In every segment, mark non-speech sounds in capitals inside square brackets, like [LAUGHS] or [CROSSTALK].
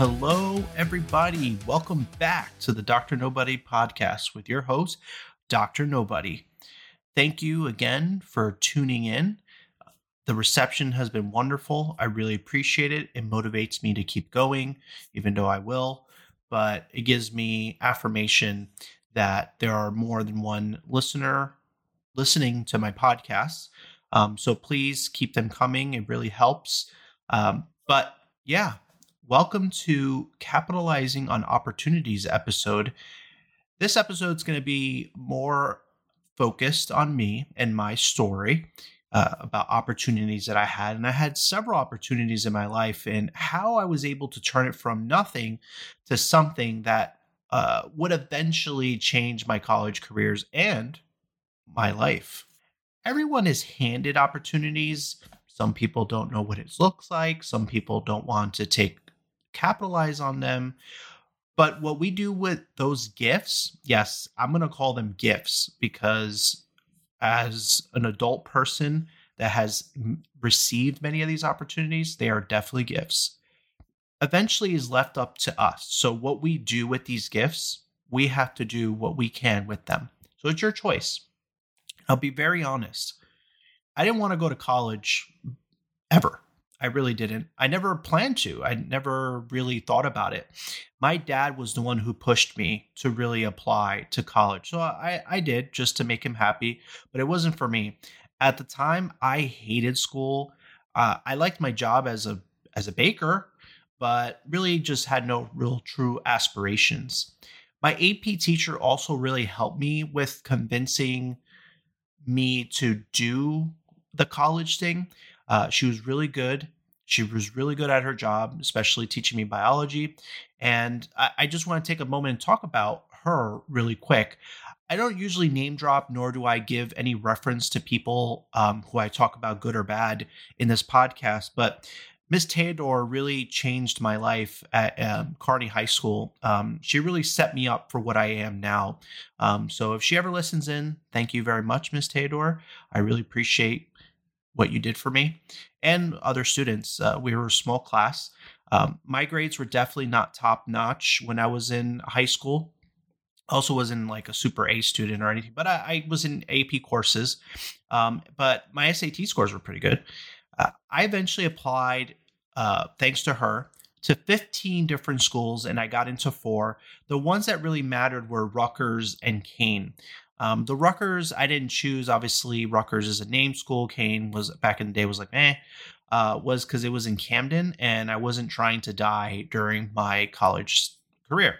Hello, everybody. Welcome back to the Dr. Nobody podcast with your host, Dr. Nobody. Thank you again for tuning in. The reception has been wonderful. I really appreciate it. It motivates me to keep going, even though I will, but it gives me affirmation that there are more than one listener listening to my podcasts. Um, so please keep them coming. It really helps. Um, but yeah, welcome to Capitalizing on Opportunities episode. This episode is going to be more focused on me and my story uh, about opportunities that I had. And I had several opportunities in my life and how I was able to turn it from nothing to something that uh, would eventually change my college careers and my life. Everyone is handed opportunities. Some people don't know what it looks like. Some people don't want to take capitalize on them. But what we do with those gifts, yes, I'm going to call them gifts because as an adult person that has received many of these opportunities, they are definitely gifts. Eventually is left up to us. So what we do with these gifts, we have to do what we can with them. So it's your choice. I'll be very honest. I didn't want to go to college ever. I really didn't. I never planned to. I never really thought about it. My dad was the one who pushed me to really apply to college. So I, I did just to make him happy, but it wasn't for me. At the time, I hated school. Uh, I liked my job as a as a baker, but really just had no real true aspirations. My AP teacher also really helped me with convincing me to do the college thing. Uh, she was really good. She was really good at her job, especially teaching me biology. And I, I just want to take a moment and talk about her really quick. I don't usually name drop, nor do I give any reference to people um, who I talk about good or bad in this podcast. But Miss Theodore really changed my life at um, Kearny High School. Um, she really set me up for what I am now. Um, so if she ever listens in, thank you very much, Miss Theodore. I really appreciate what you did for me and other students. Uh, we were a small class. Um, my grades were definitely not top notch when I was in high school. Also, wasn't like a super A student or anything, but I, I was in AP courses. Um, but my SAT scores were pretty good. Uh, I eventually applied, uh, thanks to her, to 15 different schools, and I got into four. The ones that really mattered were Rutgers and Kean. Um, the Rutgers, I didn't choose. Obviously, Rutgers is a name school. Kean was back in the day was like, eh, uh, was because it was in Camden, and I wasn't trying to die during my college career.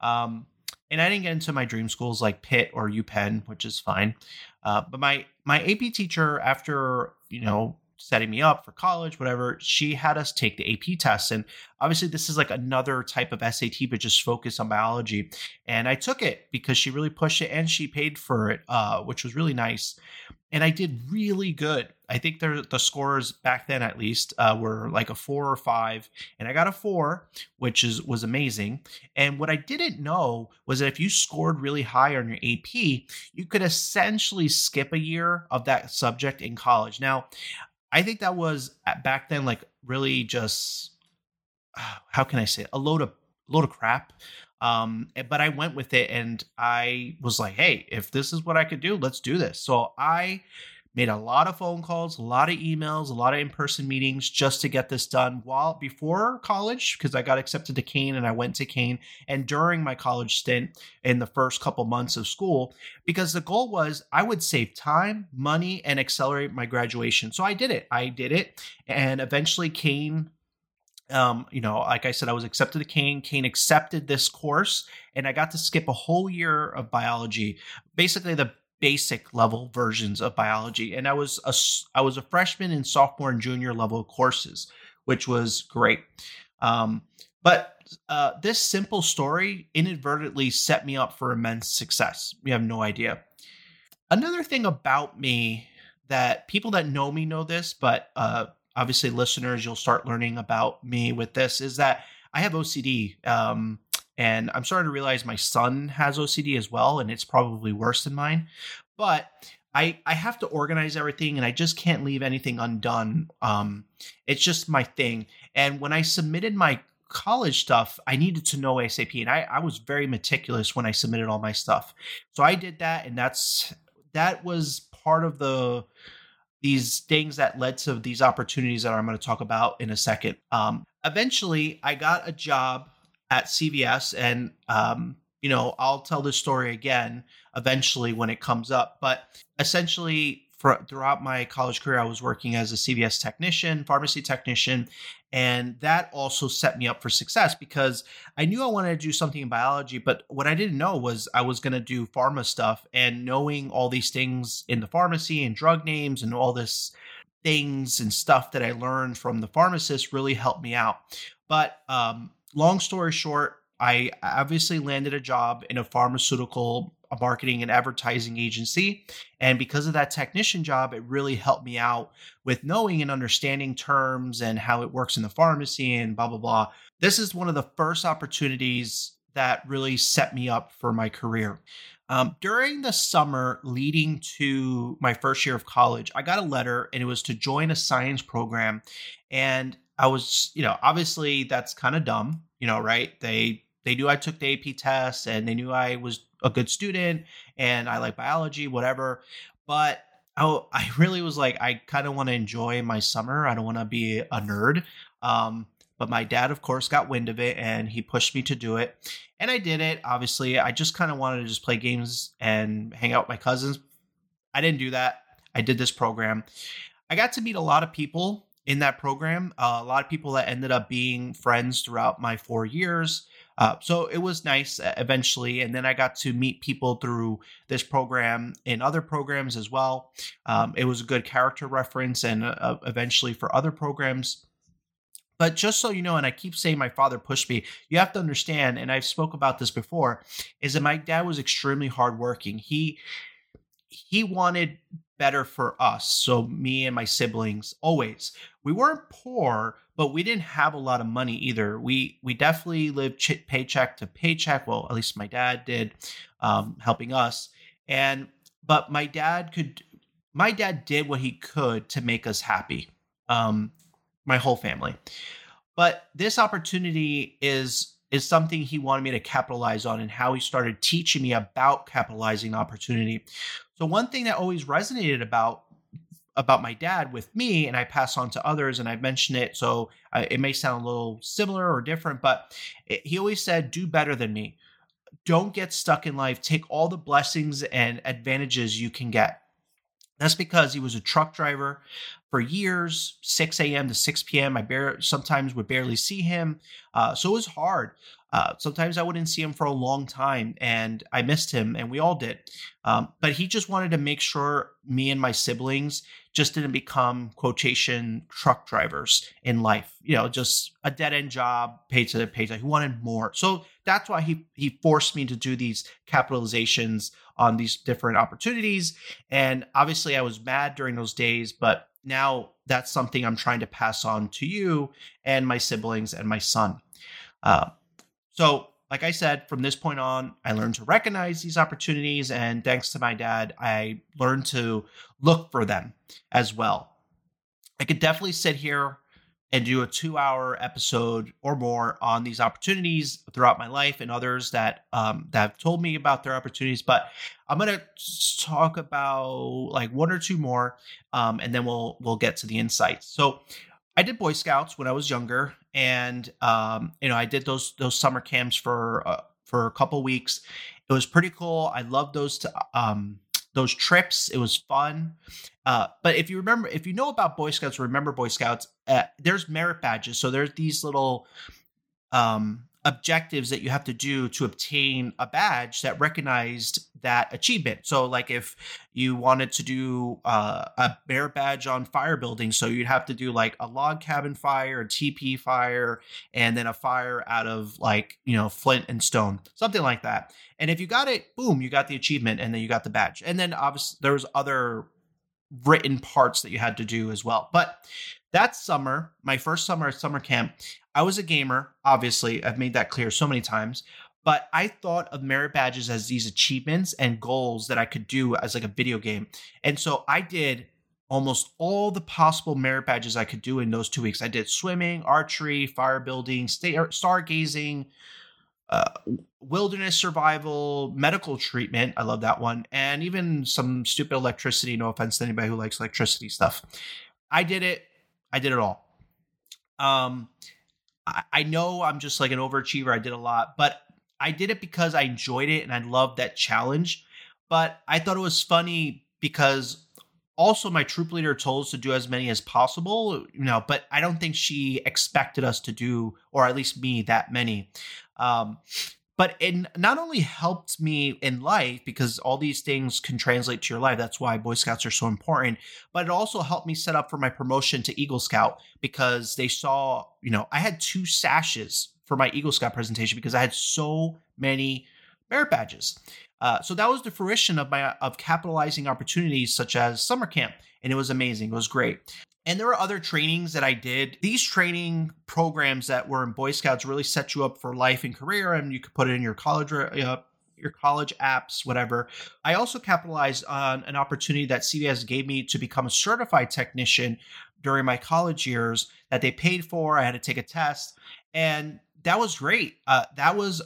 Um, and I didn't get into my dream schools like Pitt or UPenn, which is fine. Uh, but my my AP teacher, after you know setting me up for college, whatever, she had us take the AP test. And obviously, this is like another type of SAT, but just focus on biology. And I took it because she really pushed it and she paid for it, uh, which was really nice. And I did really good. I think the the scores back then, at least, uh, were like a four or five, and I got a four, which is was amazing. And what I didn't know was that if you scored really high on your AP, you could essentially skip a year of that subject in college. Now, I think that was back then like really just [SIGHS] how can I say it? a load of load of crap. Um, but I went with it and I was like, hey, if this is what I could do, let's do this. So I made a lot of phone calls, a lot of emails, a lot of in-person meetings just to get this done while before college because I got accepted to Kean and I went to Kean and during my college stint in the first couple months of school because the goal was I would save time, money and accelerate my graduation. So I did it. I did it and eventually Kean um, you know, like I said, I was accepted to Kean. Kean accepted this course, and I got to skip a whole year of biology. Basically, the basic level versions of biology. And i was a i was a freshman in sophomore and junior level courses which was great. Um, but uh, this simple story inadvertently set me up for immense success. You have no idea. Another thing about me that people that know me know this but uh, obviously listeners you'll start learning about me with this is that i have ocd um, and I'm starting to realize my son has OCD as well, and it's probably worse than mine. But I I have to organize everything, and I just can't leave anything undone. Um, it's just my thing. And when I submitted my college stuff, I needed to know ASAP. And I, I was very meticulous when I submitted all my stuff. So I did that. And that's, that was part of the, these things that led to these opportunities that I'm going to talk about in a second. Um, eventually, I got a job at CVS, and um, you know, I'll tell this story again eventually when it comes up. But essentially, for, throughout my college career, I was working as a CVS technician, pharmacy technician, and that also set me up for success because I knew I wanted to do something in biology, but what I didn't know was I was going to do pharma stuff. And knowing all these things in the pharmacy and drug names and all this things and stuff that I learned from the pharmacist really helped me out. But um, long story short, I obviously landed a job in a pharmaceutical a marketing and advertising agency. And because of that technician job, it really helped me out with knowing and understanding terms and how it works in the pharmacy and blah, blah, blah. This is one of the first opportunities that really set me up for my career. Um, during the summer leading to my first year of college, I got a letter and it was to join a science program. And I was, you know, obviously that's kind of dumb, you know, right? They they knew I took the AP test and they knew I was a good student and I like biology, whatever. But I, [LAUGHS] I really was like, I kind of want to enjoy my summer. I don't want to be a nerd. Um, but my dad, of course, got wind of it and he pushed me to do it. And I did it. Obviously, I just kind of wanted to just play games and hang out with my cousins. I didn't do that. I did this program. I got to meet a lot of people in that program, uh, a lot of people that ended up being friends throughout my four years. Uh, so it was nice eventually. And then I got to meet people through this program in other programs as well. Um, it was a good character reference and uh, uh, eventually for other programs. But just so you know, and I keep saying my father pushed me, you have to understand, and I've spoke about this before, is that my dad was extremely hardworking. He he wanted better for us. So me and my siblings always. We weren't poor, but we didn't have a lot of money either. We we definitely lived ch- paycheck to paycheck. Well, at least my dad did, um, helping us. And but my dad could. My dad did what he could to make us happy. Um, my whole family. But this opportunity is is something he wanted me to capitalize on and how he started teaching me about capitalizing opportunity. So one thing that always resonated about about my dad with me and I pass on to others and I've mentioned it so uh, it may sound a little similar or different but it, he always said do better than me. Don't get stuck in life. Take all the blessings and advantages you can get. That's because he was a truck driver for years, 6 a.m. to 6 p.m. I bar- sometimes would barely see him. Uh, so it was hard. Uh, sometimes I wouldn't see him for a long time, and I missed him, and we all did. Um, but he just wanted to make sure me and my siblings just didn't become quotation truck drivers in life. You know, just a dead end job, paid to paycheck. He wanted more, so that's why he he forced me to do these capitalizations on these different opportunities. And obviously, I was mad during those days, but now that's something I'm trying to pass on to you and my siblings and my son. Uh, so, like I said, from this point on, I learned to recognize these opportunities. And thanks to my dad, I learned to look for them as well. I could definitely sit here and do a two hour episode or more on these opportunities throughout my life and others that um, that have told me about their opportunities. But I'm gonna talk about like one or two more, um, and then we'll we'll get to the insights. So I did Boy Scouts when I was younger, and um, you know I did those those summer camps for uh, for a couple weeks. It was pretty cool. I loved those um, those trips. It was fun. Uh, but if you remember, if you know about Boy Scouts, remember Boy Scouts. Uh, there's merit badges, so there's these little um, objectives that you have to do to obtain a badge that recognized that achievement. So, like if you wanted to do uh, a bear badge on fire building, so you'd have to do like a log cabin fire, a TP fire, and then a fire out of like you know flint and stone, something like that. And if you got it, boom, you got the achievement, and then you got the badge. And then obviously there was other written parts that you had to do as well. But that summer, my first summer at summer camp, I was a gamer, obviously. I've made that clear so many times. But I thought of merit badges as these achievements and goals that I could do as like a video game. And so I did almost all the possible merit badges I could do in those two weeks. I did swimming, archery, fire building, star- stargazing, uh, wilderness survival, medical treatment. I love that one. And even some stupid electricity. No offense to anybody who likes electricity stuff. I did it. I did it all. Um, I, I know I'm just like an overachiever. I did a lot, but I did it because I enjoyed it and I loved that challenge. But I thought it was funny because also my troop leader told us to do as many as possible you know but i don't think she expected us to do or at least me that many um, but it not only helped me in life because all these things can translate to your life that's why boy scouts are so important but it also helped me set up for my promotion to eagle scout because they saw you know i had two sashes for my eagle scout presentation because i had so many merit badges uh, so that was the fruition of my of capitalizing opportunities such as summer camp, and it was amazing. It was great. And there were other trainings that I did. These training programs that were in Boy Scouts really set you up for life and career, and you could put it in your college uh, your college apps, whatever. I also capitalized on an opportunity that CVS gave me to become a certified technician during my college years that they paid for. I had to take a test, and that was great. Uh, that was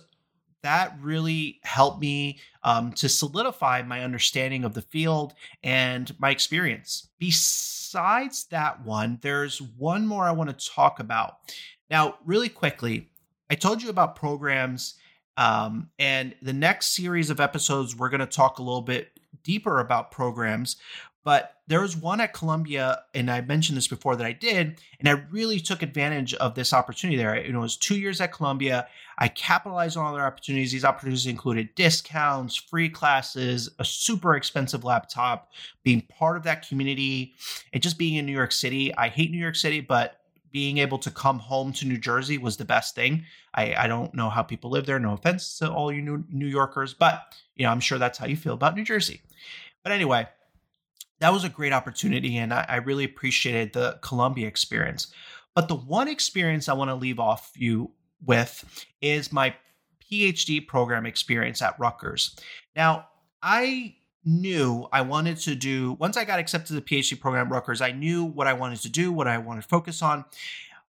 that really helped me um, to solidify my understanding of the field and my experience. Besides that one, there's one more I want to talk about. Now, really quickly, I told you about programs, um, and the next series of episodes, we're going to talk a little bit deeper about programs. But there was one at Columbia, and I mentioned this before that I did, and I really took advantage of this opportunity there. It was two years at Columbia. I capitalized on all their opportunities. These opportunities included discounts, free classes, a super expensive laptop, being part of that community, and just being in New York City. I hate New York City, but being able to come home to New Jersey was the best thing. I, I don't know how people live there. No offense to all you New, New Yorkers, but you know I'm sure that's how you feel about New Jersey. But anyway, that was a great opportunity and I, I, really appreciated the Columbia experience. But the one experience I want to leave off you with is my PhD program experience at Rutgers. Now, I knew I wanted to do, once I got accepted to the PhD program at Rutgers, I knew what I wanted to do, what I wanted to focus on.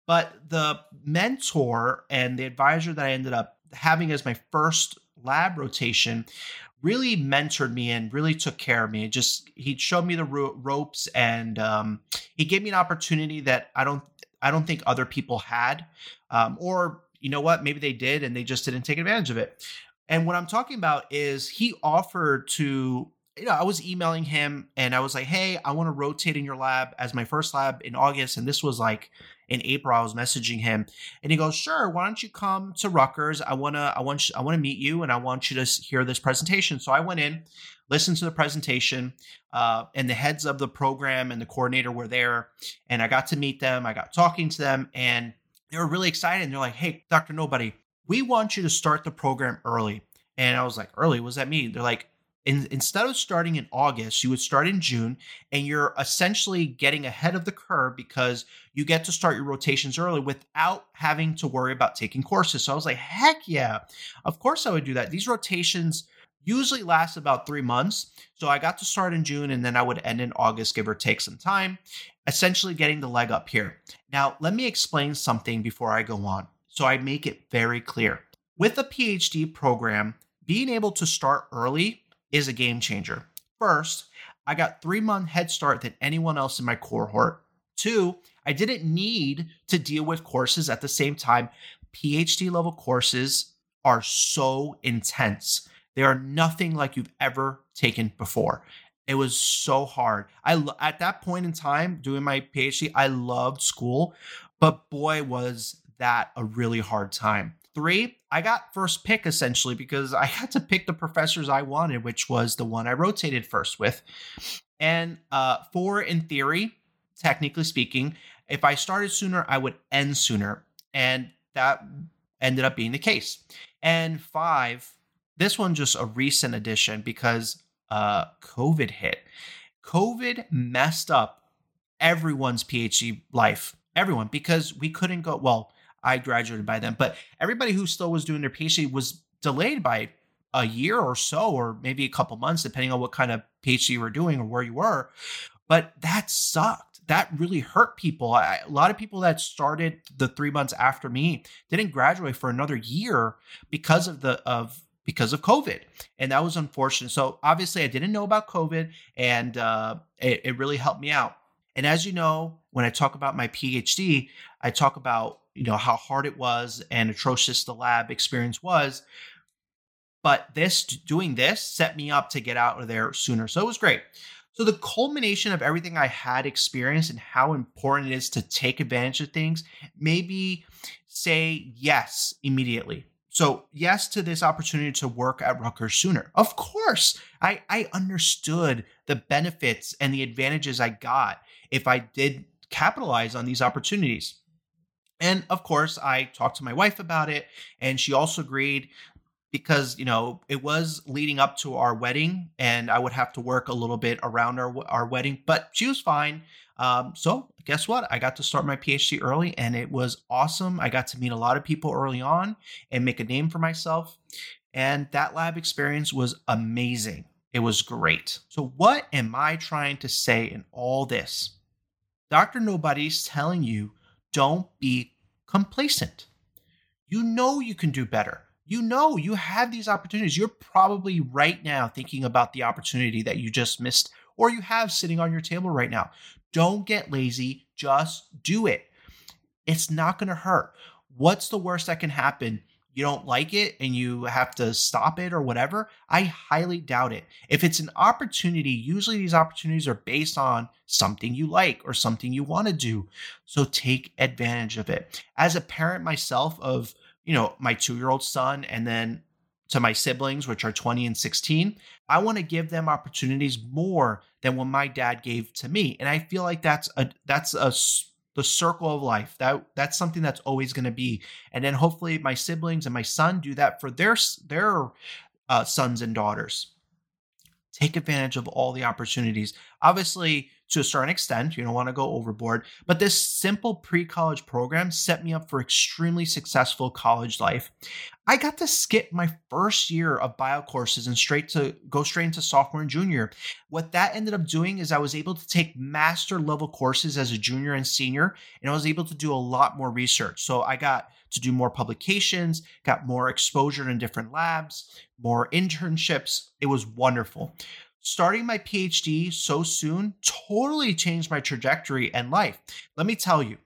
But the mentor and the advisor that I ended up having as my first lab rotation really mentored me and really took care of me. Just he showed me the ro- ropes and um, he gave me an opportunity that I don't I don't think other people had, um, or you know what, maybe they did and they just didn't take advantage of it. And what I'm talking about is he offered to you know, I was emailing him and I was like, hey, I want to rotate in your lab as my first lab in August. And this was like in April. I was messaging him and he goes, sure, why don't you come to Rutgers? I wanna, I want you, I want to meet you and I want you to hear this presentation. So I went in, listened to the presentation, uh, and the heads of the program and the coordinator were there. And I got to meet them. I got talking to them and they were really excited. And they're like, hey, Dr. Nobody, we want you to start the program early. And I was like, early? What does that mean? They're like, in, instead of starting in August, you would start in June, and you're essentially getting ahead of the curve because you get to start your rotations early without having to worry about taking courses. So I was like, heck yeah, of course I would do that. These rotations usually last about three months. So I got to start in June and then I would end in August, give or take some time, essentially getting the leg up here. Now, let me explain something before I go on so I make it very clear. With a PhD program, being able to start early is a game changer. First, I got three month head start than anyone else in my cohort. Two, I didn't need to deal with courses at the same time. PhD level courses are so intense. They are nothing like you've ever taken before. It was so hard. I at that point in time doing my PhD, I loved school, but boy was that a really hard time. Three, I got first pick essentially because I had to pick the professors I wanted, which was the one I rotated first with. And uh, four, in theory, technically speaking, if I started sooner, I would end sooner. And that ended up being the case. And five, this one just a recent addition because uh, COVID hit. COVID messed up everyone's PhD life, everyone, because we couldn't go. Well, I graduated by then. But everybody who still was doing their PhD was delayed by a year or so, or maybe a couple months, depending on what kind of PhD you were doing or where you were. But that sucked. That really hurt people. I, a lot of people that started the three months after me didn't graduate for another year because of the of because of COVID. And that was unfortunate. So obviously I didn't know about COVID and uh, it, it really helped me out. And as you know, when I talk about my PhD, I talk about, you know, how hard it was and atrocious the lab experience was. But this doing this set me up to get out of there sooner. So it was great. So the culmination of everything I had experienced and how important it is to take advantage of things, maybe say yes immediately. So, yes to this opportunity to work at Rutgers sooner. Of course, I, I understood the benefits and the advantages I got if I did capitalize on these opportunities. And of course, I talked to my wife about it, and she also agreed because you know it was leading up to our wedding, and I would have to work a little bit around our our wedding. But she was fine. Um, so guess what? I got to start my PhD early and it was awesome. I got to meet a lot of people early on and make a name for myself. And that lab experience was amazing. It was great. So, what am I trying to say in all this? Dr. Nobody's telling you don't be complacent. You know you can do better. You know you have these opportunities. You're probably right now thinking about the opportunity that you just missed or you have sitting on your table right now. Don't get lazy, just do it. It's not going to hurt. What's the worst that can happen? You don't like it and you have to stop it or whatever. I highly doubt it. If it's an opportunity, usually these opportunities are based on something you like or something you want to do. So take advantage of it. As a parent myself of, you know, my 2-year-old son and then to my siblings, which are 20 and 16, I want to give them opportunities more than what my dad gave to me. And I feel like that's a that's a the circle of life. That that's something that's always going to be. And then hopefully my siblings and my son do that for their their uh, sons and daughters. Take advantage of all the opportunities. Obviously, to a certain extent. You don't want to go overboard. But this simple pre college program set me up for extremely successful college life. I got to skip my first year of bio courses and straight to go straight into sophomore and junior. What that ended up doing is I was able to take master level courses as a junior and senior, and I was able to do a lot more research. So I got to do more publications, got more exposure in different labs, more internships. It was wonderful starting my PhD so soon totally changed my trajectory and life. Let me tell you,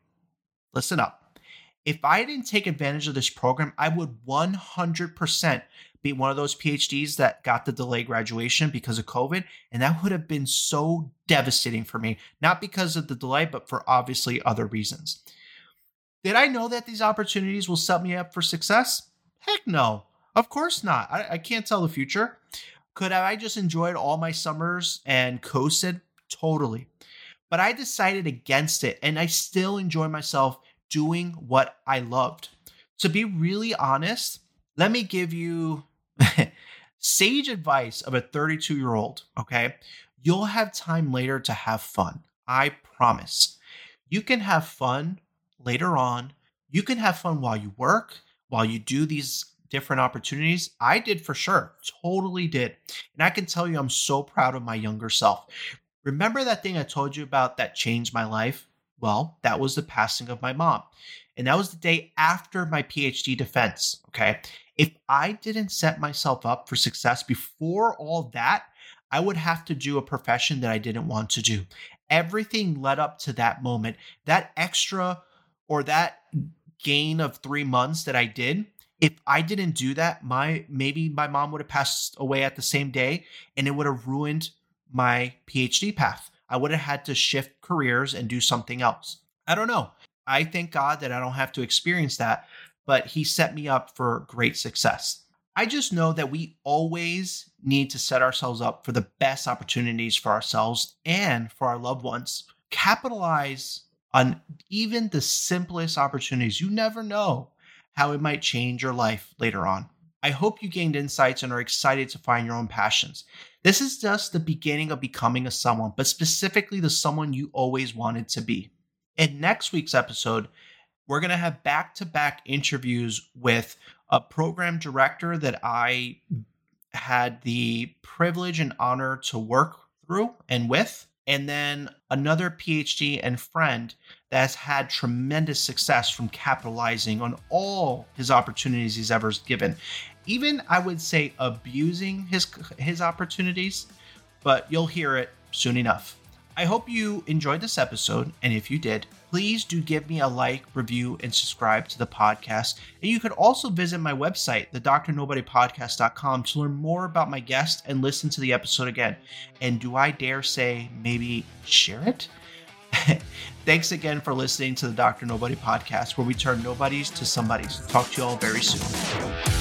listen up. If I didn't take advantage of this program, I would 100% be one of those PhDs that got the delayed graduation because of COVID. And that would have been so devastating for me, not because of the delay, but for obviously other reasons. Did I know that these opportunities will set me up for success? Heck no. Of course not. I, I can't tell the future. Could I just enjoyed all my summers and coasted? Totally. But I decided against it and I still enjoy myself doing what I loved. To be really honest, let me give you [LAUGHS] sage advice of a 32 year old, okay? You'll have time later to have fun. I promise. You can have fun later on. You can have fun while you work, while you do these different opportunities? I did for sure. Totally did. And I can tell you, I'm so proud of my younger self. Remember that thing I told you about that changed my life? Well, that was the passing of my mom. And that was the day after my PhD defense. Okay. If I didn't set myself up for success before all that, I would have to do a profession that I didn't want to do. Everything led up to that moment. That extra or that gain of three months that I did if I didn't do that, my maybe my mom would have passed away at the same day and it would have ruined my PhD path. I would have had to shift careers and do something else. I don't know. I thank God that I don't have to experience that, but he set me up for great success. I just know that we always need to set ourselves up for the best opportunities for ourselves and for our loved ones. Capitalize on even the simplest opportunities. You never know how it might change your life later on. I hope you gained insights and are excited to find your own passions. This is just the beginning of becoming a someone, but specifically the someone you always wanted to be. In next week's episode, we're going to have back to back interviews with a program director that I had the privilege and honor to work through and with. and then another PhD and friend that has had tremendous success from capitalizing on all his opportunities he's ever given. Even I would say abusing his his opportunities, but you'll hear it soon enough. I hope you enjoyed this episode, and if you did, please do give me a like, review, and subscribe to the podcast. And you could also visit my website, thedrnobodypodcast.com, to learn more about my guest and listen to the episode again. And do I dare say, maybe share it? [LAUGHS] Thanks again for listening to the Dr. Nobody podcast, where we turn nobodies to somebodies. Talk to you all very soon.